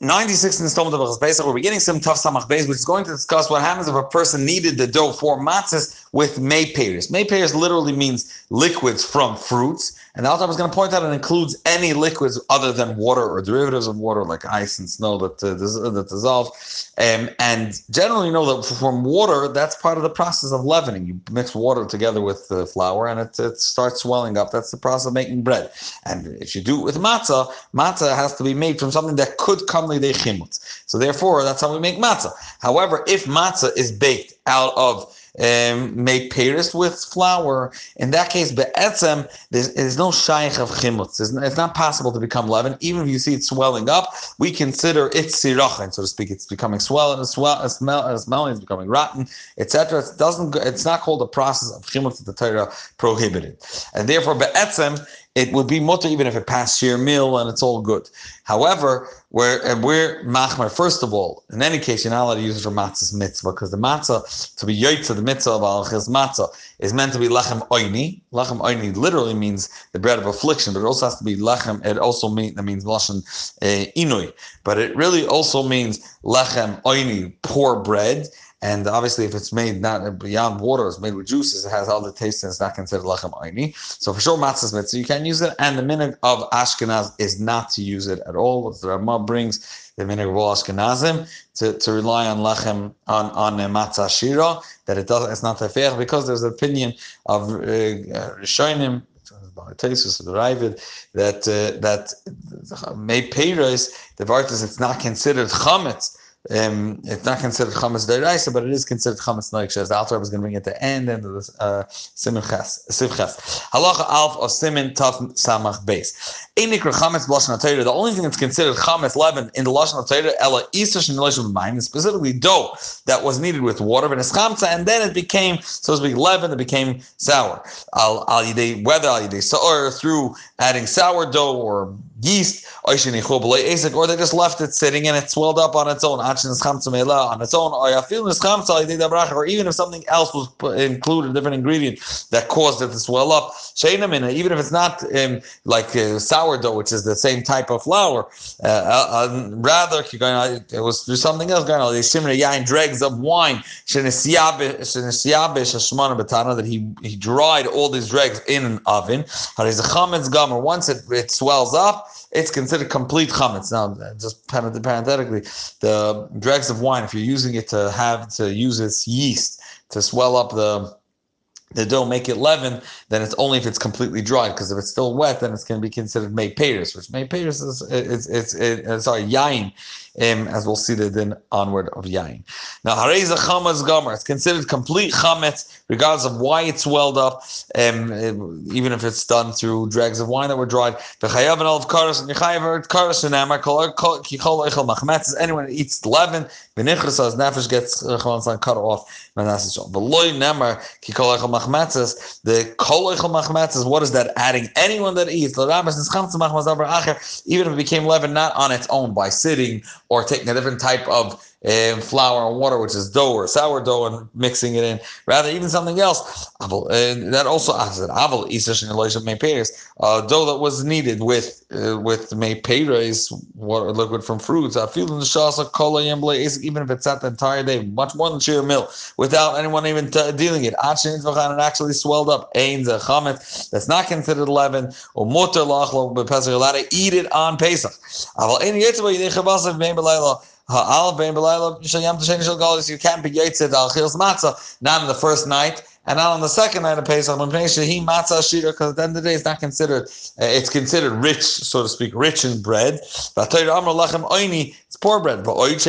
96 installment of Chaz Pesach, we're beginning some tough samach beis, which is going to discuss what happens if a person needed the dough for matzahs with may payers. May payers literally means liquids from fruits, and the Alter is going to point out it includes any liquids other than water or derivatives of water, like ice and snow that uh, that dissolve. Um, and generally, you know that from water, that's part of the process of leavening. You mix water together with the flour, and it, it starts swelling up. That's the process of making bread. And if you do it with matzah, matzah has to be made from something that could come chimutz. So therefore, that's how we make matzah. However, if matzah is baked out of um, make Paris with flour. In that case, be'etzem, there's, there's no shaykh of chimutz. It's, it's not possible to become leaven. Even if you see it swelling up, we consider it sirachin, so to speak. It's becoming swollen, swell, uh, as uh, smell, uh, smelling, it's becoming rotten, etc. It doesn't. It's not called a process of chimutz that the Torah prohibited, and therefore be'etzem it would be mutter even if it passed your meal and it's all good. However, we're, we're machmer, first of all, in any case, you're not allowed to use it for matzah's mitzvah because the matzah, to be yoytza, the mitzvah of alchis matzah, is meant to be lechem oini. Lechem oini literally means the bread of affliction, but it also has to be lechem, it also means, that means lashon uh, inui. But it really also means lechem oini, poor bread. And obviously, if it's made not beyond water, it's made with juices, it has all the taste and it's not considered lechem aini. So for sure, matzah's mitzvah, you can use it. And the minhag of Ashkenaz is not to use it at all. What the Ramah brings, the minhag of all Ashkenazim, to, to rely on lechem, on, on matzah shira, that it does, it's not fair because there's an opinion of uh, Rishonim, Tesis the Raavad that uh, that may payros the vartas it's not considered chametz um, it's not considered chametz deraisa, but it is considered chametz noik. As the Alter was going to bring it to end of the uh, simin ches. Halacha alf of simin taf samach beis. Einikra chametz lashon Torah. The only thing that's considered chametz leaven in the lashon Torah ella isash and lashon b'mayim, specifically dough that was needed with water, and it's chamtza, and then it became so to speak leaven. It became sour. Al al whether al yidei or through adding sourdough or yeast, or they just left it sitting and it swelled up on its own, on its own, or even if something else was included, a different ingredient that caused it to swell up, even if it's not um, like uh, sourdough, which is the same type of flour, uh, uh, uh rather, it was through something else going on. They dregs of wine, that he, he dried all these dregs in an oven. Once it, it swells up, it's considered complete chametz. Now, just parenthetically, the dregs of wine, if you're using it to have to use its yeast to swell up the the dough, make it leaven, then it's only if it's completely dry. Because if it's still wet, then it's going to be considered made payers, which made payers is it's it's, it's sorry yain um, as we'll see the then onward of yain. Now, hareza chametz gomer. It's considered complete chametz, regardless of why it's welled up, um, even if it's done through dregs of wine that were dried. V'chayav and of karas and yechayav karas and amar kichol eichel machmetz. Anyone that eats leaven, v'nichras as nefesh gets uh, cut off. V'loy nemar kikol eichel. The kol machmetz. What is that adding? Anyone that eats even if it became leaven not on its own by sitting or taking a different type of um, flour and water, which is dough or sourdough, and mixing it in. Rather, even something else. And that also aval isash and may uh, dough that was needed with uh, with may is water liquid from fruits. I feel in the shasa kola even if it's sat the entire day, much more than sheer mill, without anyone even t- dealing it. It actually swelled up. Ain chamet. That's not considered leaven. Or mutter lachlo bepesach. Allowed to eat it on Pesach. Aval ein yitzvah yidei mein belayla. You can't be Yitzid al Chil's Matzah, not on the first night, and not on the second night of Pesach. Because at the end of the day, it's not considered. Uh, it's considered rich, so to speak, rich in bread. Poor bread. But it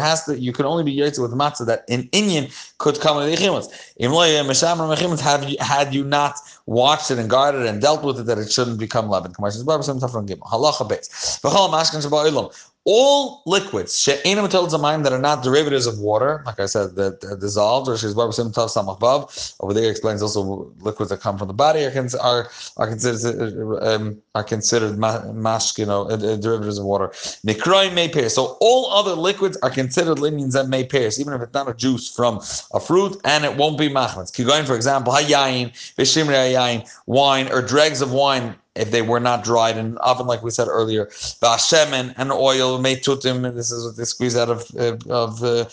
has to. You can only be yaitz with matzah that in Indian could come with the Have you had you not watched it and guarded it and dealt with it that it shouldn't become leaven? Halacha base all liquids that are not derivatives of water, like I said, that, that dissolved. Over there explains also liquids that come from the body are are, are considered um, are considered mash, you know, uh, uh, derivatives of water. Nikroy may pair. So all other liquids are considered linens that may pair, even if it's not a juice from a fruit, and it won't be machmas. Going, for example, hayayin, vishimri hayayin, wine or dregs of wine if they were not dried in an oven, like we said earlier. Bashemen and oil made tutim. This is what they squeeze out of of uh,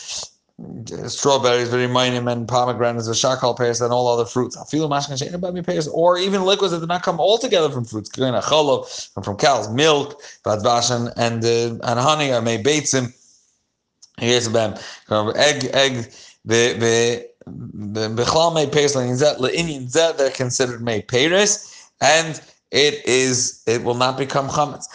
strawberries, very minor, and pomegranates, the shakal pears, and all other fruits. Feel mashkan pears, or even liquids that do not come all together from fruits. From from cows, milk, badvashan, and uh, and honey are made beitzim. Here's bam. Egg, egg, the the the bechlal made pears, they're considered made pears, and it is it will not become chametz.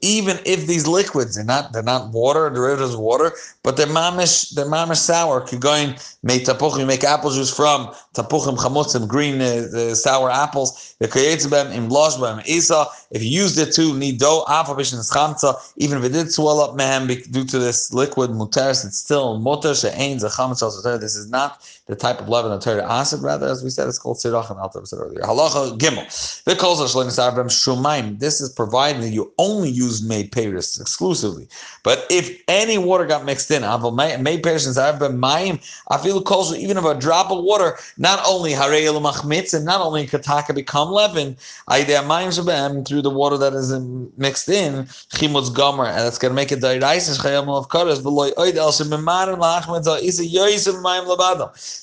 Even if these liquids they're not they're not water, derivatives of water, but they're mamish they're mamish sour. Going make tapuchim, you make apple juice from tapuchim chamutzim, green uh, sour apples. The kayetzbem im loshbem isa. If you used it to nido afabishin chamtza, even if it did swell up mehem due to this liquid muteris, it's still muter she'ain zachametz. This is not the type of leaven that Torah acid. Rather, as we said, it's called sirach and Alter said earlier. Halacha gimel. This is providing that you only use made payers exclusively. But if any water got mixed in, made payers and mayim, I feel calls even if a drop of water, not only harei machmitz and not only kataka become leaven, through the water that is mixed in, chimutz gomer, and that's going to make it dairaisis chayam of karas,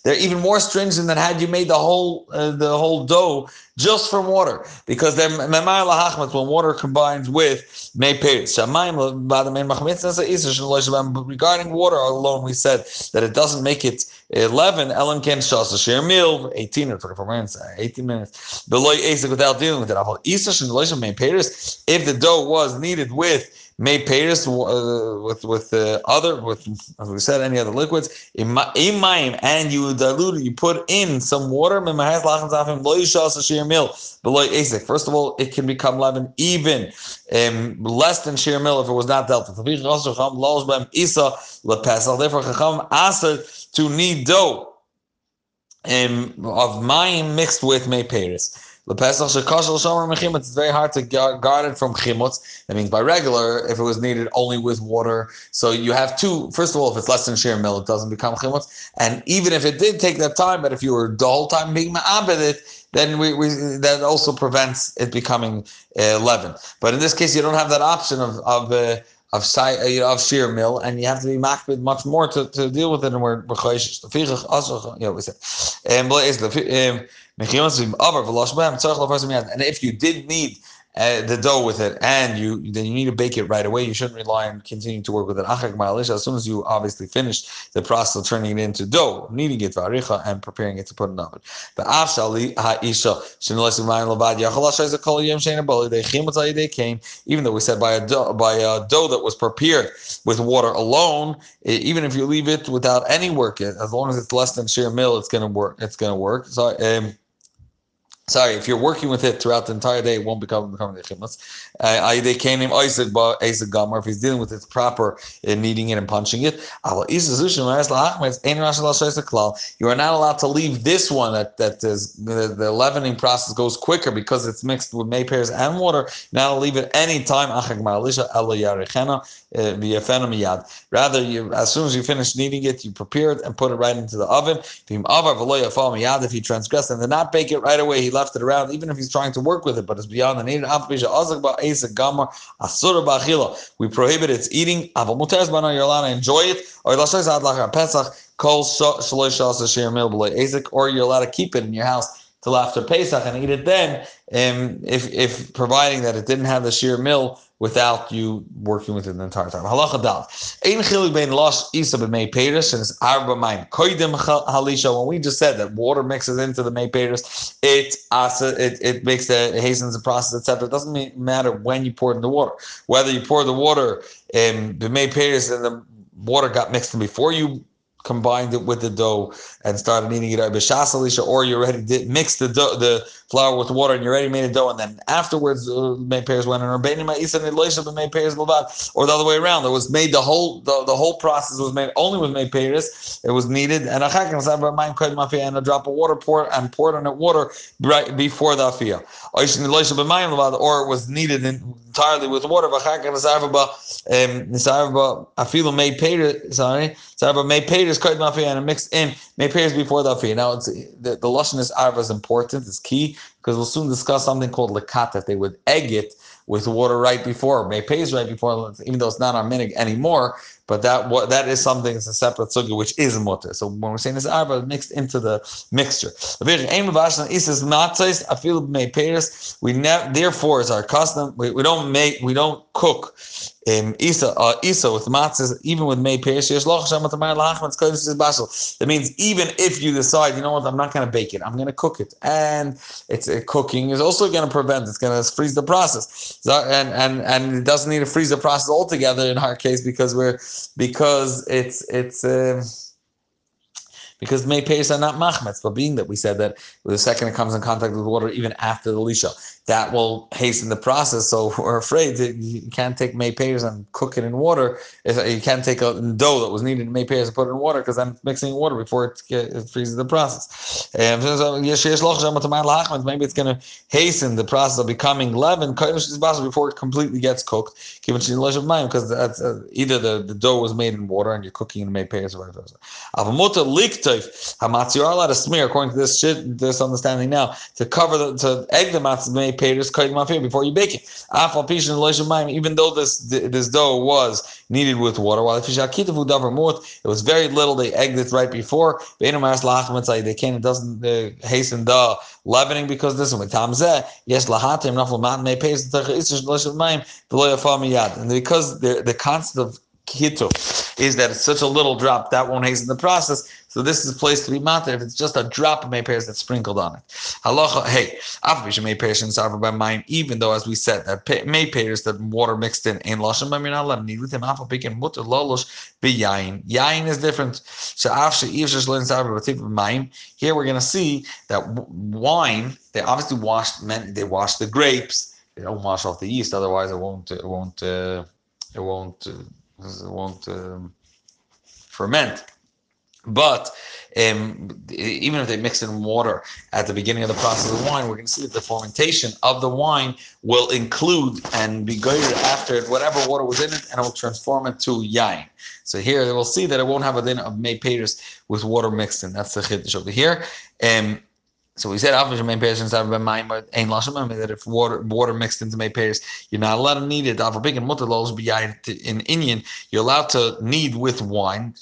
they're even more stringent than had you made the whole uh, the whole dough just from water, because they're when water combines with may and says Regarding water alone, we said that it doesn't make it 11 ellen ken shas share meal 18 or 24 minutes 18 minutes. Below asik without dealing with it if the dough was kneaded with made payers uh, with with the other with as we said any other liquids imayim and you dilute you put in some water First of all, it can become leaven even um, less than sheer mill if it was not dealt with. Therefore, Chacham to knead dough um, of mayim mixed with may payers. It's very hard to guard it from chimutz. That means by regular, if it was needed only with water. So you have two. First of all, if it's less than sheer mill, it doesn't become chimutz. And even if it did take that time, but if you were the whole time being ma'abed it, then we, we that also prevents it becoming uh, leaven. But in this case, you don't have that option of of uh, of uh, of sheer mill, and you have to be makbid much more to, to deal with it. And we're we're Yeah, we said. Um, and if you did need uh, the dough with it, and you then you need to bake it right away. You shouldn't rely on continuing to work with it. As soon as you obviously finish the process of turning it into dough, kneading it and preparing it to put in the oven. Even though we said by a dough, by a dough that was prepared with water alone, even if you leave it without any work, as long as it's less than sheer mill, it's to work. It's to work. So. Um, Sorry, if you're working with it throughout the entire day, it won't become become the chimlas. Uh, they came in Isaac Isaac Gomer if he's dealing with it proper and kneading it and punching it. You are not allowed to leave this one that that is the, the leavening process goes quicker because it's mixed with may pears and water. To leave it any time. Uh, Rather, you as soon as you finish kneading it, you prepare it and put it right into the oven. If he transgressed and did not bake it right away, he left it around, even if he's trying to work with it, but it's beyond the need. We prohibit its eating. You're allowed to enjoy it. Or you're allowed to keep it in your house till after Pesach and eat it then, um, if if providing that it didn't have the sheer mill without you working with it the entire time. Halacha dal. Ein chilik bein losh isa b'mei peris and it's arba mayim koidim halisha. When we just said that water mixes into the mei peris, it it, it makes the it hastens the process, etc. It doesn't matter when you pour in the water. Whether you pour the water in b'mei peris and the water got mixed in before you combined it with the dough and started eating it or you already did mix the dough, the flour with water and you already made a dough. And then afterwards uh, made pairs went in. Or made pairs or the other way around. It was made the whole the, the whole process was made only with made pairs. It was needed. And a drop of water poured and poured on it water right before the afia. Or it was needed entirely with water. Um, sorry payers koid mafia and mix in may payers before the afia. Now, it's, the, the lashon is arva is important, it's key, because we'll soon discuss something called lakat, that they would egg it with water right before, may pays right before, even though it's not our minig anymore, but that what that is something. It's a separate sugi which is mutter. So when we're saying this arba mixed into the mixture. We never. Therefore, it's our custom. We, we don't make. We don't cook um, isa uh, isa with matzahs, even with may perish. That means even if you decide, you know what, I'm not going to bake it, I'm going to cook it, and it's uh, cooking is also going to prevent. It's going to freeze the process, and and and it doesn't need to freeze the process altogether in our case because we're because it's it's. Uh, because may payers are not machmetz, but being that we said that the second it comes in contact with water, even after the lisha, that will hasten the process. So we're afraid that you can't take may pears and cook it in water. You can't take a dough that was needed in may pears and put it in water because I'm mixing water before it, it freezes the process. Um, maybe it's going to hasten the process of becoming leaven before it completely gets cooked. Because that's uh, either the, the dough was made in water and you're cooking in may pears or whatever. According to this this understanding now to cover the to egg the matzah may payers before you bake it. Even though this this dough was kneaded with water, while it was very little, they egged it right before. They can it doesn't uh, hasten the leavening because this one yes lahatim nafal mat may pays the and because the the concept of is that it's such a little drop that won't hasten the process. So this is a place to be matter if it's just a drop of may pairs that's sprinkled on it. Halacha, hey, after may pairs and sarva by mine, even though as we said that may pairs that water mixed in in lashon, need with him after picking mutter lolosh be yain. Yain is different. So learn sarva but tip of mine. Here we're gonna see that wine. They obviously washed. Men, they washed the grapes. They don't wash off the yeast, otherwise it won't. It won't. Uh, it won't. Uh, it won't um, ferment. But um, even if they mix in water at the beginning of the process of wine, we're going to see that the fermentation of the wine will include and be guided after it, whatever water was in it, and it will transform it to yain. So here will see that it won't have a din of may with water mixed in. That's the chiddush over here. Um, so we said average main pairs mine, but ain't lashim that if water water mixed into main pairs, you're not allowed to knead it. Alpha big and mutter be in Indian, you're allowed to knead with wine.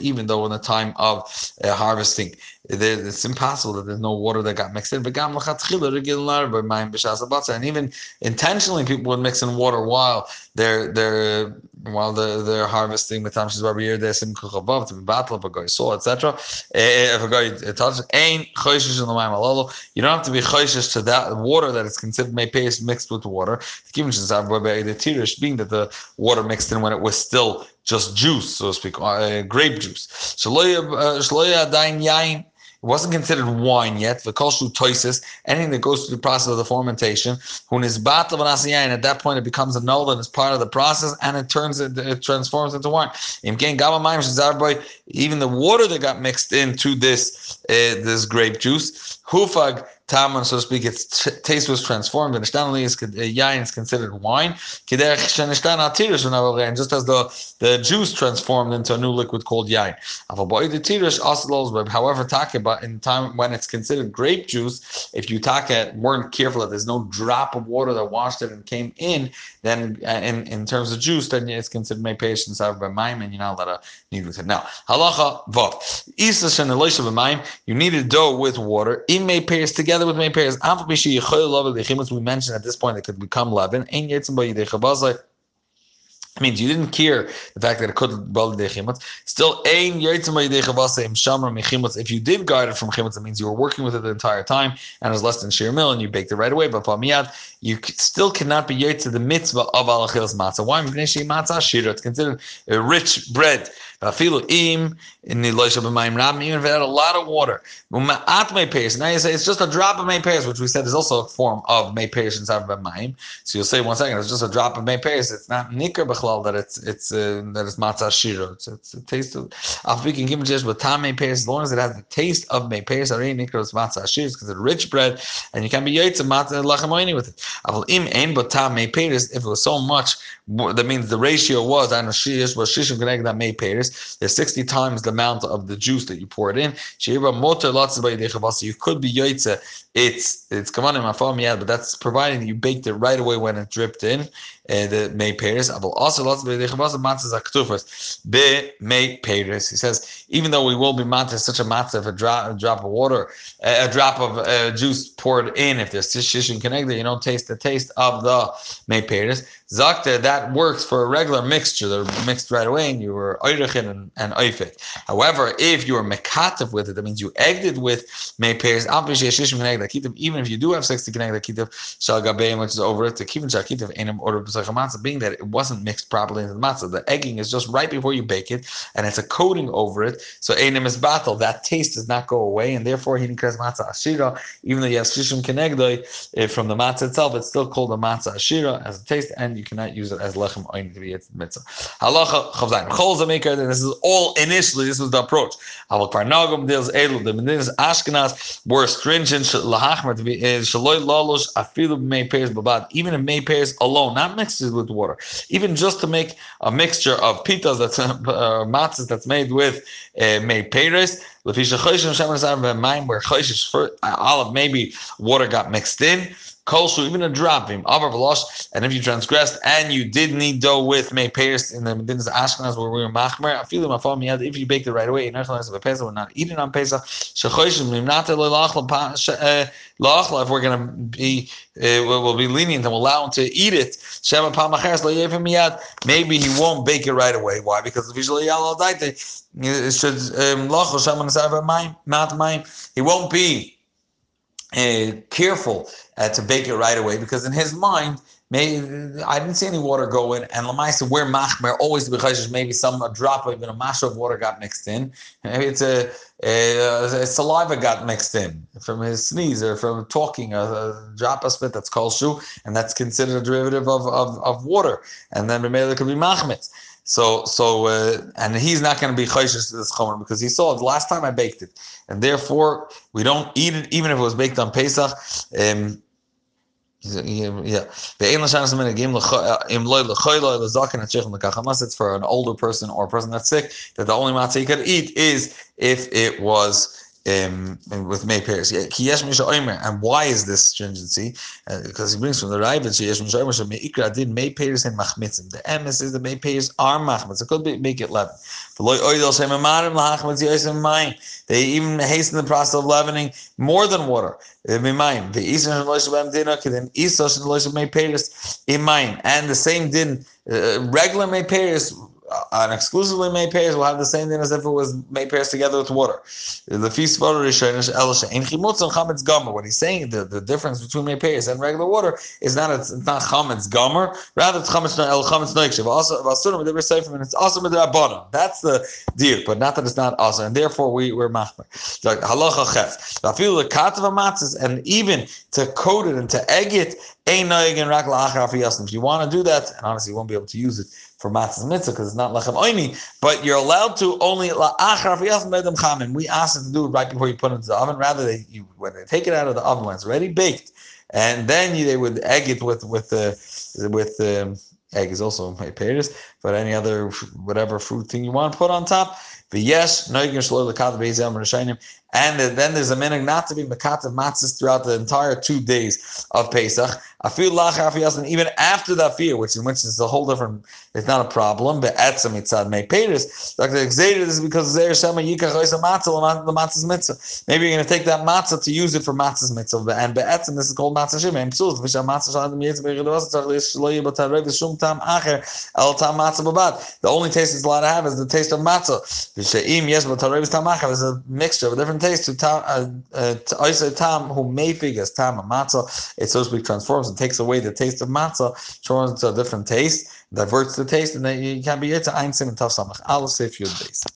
Even though in the time of uh, harvesting, it's impossible that there's no water that got mixed in. And even intentionally, people would mix in water while they're they're while they're, they're harvesting the time she's there's some above to be battle a guy If a guy touches ain't in the you don't have to be choishes to that water that is considered may paste mixed with water. Given the tirish being that the water mixed in when it was still just juice, so to speak, uh, grape juice. Shloya dain it wasn't considered wine yet. The koshu toisis, anything that goes through the process of the fermentation. When it's battle and at that point it becomes a null and it's part of the process and it turns it, it transforms into wine. Even the water that got mixed into this uh, this grape juice, hufag Taman, so to speak, its t- taste was transformed. And Ishtanali is uh, yain is considered wine. Just as the, the juice transformed into a new liquid called yain. However, take in time when it's considered grape juice, if you take weren't careful that there's no drop of water that washed it and came in, then uh, in, in terms of juice, then it's considered my patience out by mime, and you're not to knead with it. Now, halacha vav. You need a dough with water. It may pairs together with may pairs. We mentioned at this point it could become leaven. Ein yetzim I mean, you didn't care the fact that it could bal chimutz. Still, ein If you did guard it from chimutz, it means you were working with it the entire time and it was less than shir mil, and you baked it right away. But pamiyad, you still cannot be yotze the mitzvah of alachilas matzah. Why? Matzah shira. It's considered a rich bread even if it had a lot of water. Now you say it's just a drop of may payers, which we said is also a form of may payers inside of b'mayim. So you'll say one second, it's just a drop of may payers. It's not nikr b'chlal that it's it's uh, that it's matzah shiro. It's, it's a taste of. I'll speak in given with tam may payers as long as it has the taste of may payers. Already nikr is matzah shiro because it's rich bread and you can be yaitz matzah lachamoini with it. Avol im ein but tam if it was so much that means the ratio was I know shish was shishim connected that may payers. There's 60 times the amount of the juice that you pour it in. You could be yaitze. It's it's come on in my phone, yeah, but that's providing you baked it right away when it dripped in the May Paris. I also lots of matzahs be May Paris. He says even though we will be matzah such a matzah if a drop a drop of water, a drop of uh, juice poured in, if there's shishim connected, you don't taste the taste of the May Paris. Zakta that works for a regular mixture. They're mixed right away, and you were oirichin and, and. However, if you were mekativ with it, that means you egged it with May Paris. Even if you do have sex sixty connected kitiv shal which is over it, to kivin shal kitiv enim order matzah, being that it wasn't mixed properly into the matzah. The egging is just right before you bake it, and it's a coating over it. So enim is battle. That taste does not go away, and therefore he didn't matzah ashira. Even though you have shishim kenegdoi eh, from the matzah itself, it's still called a matzah ashira as a taste, and you cannot use it as lechem oin to be its mitzvah. Halacha chavzayin chol zamikar. This is all initially. This was the approach. Aval parnagum deals elu. The medinas Ashkenaz were stringent lahachmer to be eh, shaloi lalosh afilu may pairs babad. Even if may pairs alone, not mixed with water. Even just to make a mixture of pitas that's uh, matzahs that's made with uh, made peiros. Where olive maybe water got mixed in kolshu, even a drop him, avar velosh, and if you transgressed and you did need dough with may payers in the Medina's Ashkenaz where we were machmer, I feel my phone, if you baked it right away, you're not a Pesach, we're not eating on Pesach. Uh, if we're going to be, uh, we'll be lenient and we'll allow him to eat it, maybe he won't bake it right away. Why? Because visually it should um, he won't be uh, careful uh, to bake it right away because in his mind, I didn't see any water go in, and Lamaisa where machmer always because maybe some a drop even a mash of water got mixed in. Maybe it's a, a, a, saliva got mixed in from his sneeze or from talking a, a drop of spit that's called shu, and that's considered a derivative of, of, of water, and then maybe could be machmet. So, so, uh, and he's not going to be chayshish to this chomer because he saw it the last time I baked it, and therefore we don't eat it even if it was baked on Pesach. Um, yeah, it's for an older person or a person that's sick, that the only matzah he could eat is if it was um, with May pairs. And why is this stringency? Uh, because he brings from the machmitzim. The emes is the May pairs are machmitz. It could be, make it leaven. They even hasten the process of leavening more than water. In The And the same din, uh, regular May pairs Uh, an exclusively made pairs will have the same thing as if it was made pairs together with water. The feast of chametz gomer. What he's saying, the, the difference between made pairs and regular water is not it's, not chametz gomer, rather it's chametz el chametz noikshev. Also, asurim with the and it's also with the bottom. That's the deal, but not that it's not also, and therefore we we're machmer. Halacha ches. Feel the katava matzahs, and even to coat it and to egg it, ain't noigin rak If you want to do that, and honestly, you won't be able to use it for matzah's mitzvah because it's not lechem oini, but you're allowed to only la'achar bedem chamin. We ask them to do it right before you put it into the oven. Rather, they you, when they take it out of the oven when it's already baked, and then you, they would egg it with with the uh, with um, egg is also my parents, but any other whatever fruit thing you want to put on top. But yes, no, you can slow the and then there's a minute not to be mekativ matzahs throughout the entire two days of Pesach. Feel lachar and even after that fear, which in which is a whole different, it's not a problem. But etzem mitzad may peiris. Dr. Xavier, this is because there shema yikach oisa matzah the matzah's mitzvah. Maybe you're going to take that matzah to use it for matzah's mitzvah. And be'etzem, this is called matzah shema. And psul, v'sha matzah shadim yetz be'chidos tzach li'shlo yibatar rev shum tam acher el tam matzah babad. The only taste it's allowed to have is the taste of matzah. V'sha im yes batar tam acher is a mixture of different taste to tam, uh, uh, to tam who mayfig as tam and matzah. It so to speak transforms and takes away the taste of matzah, turns to a different taste, diverts the taste, and then you can be able to ein sim and taf samach. Say if you base.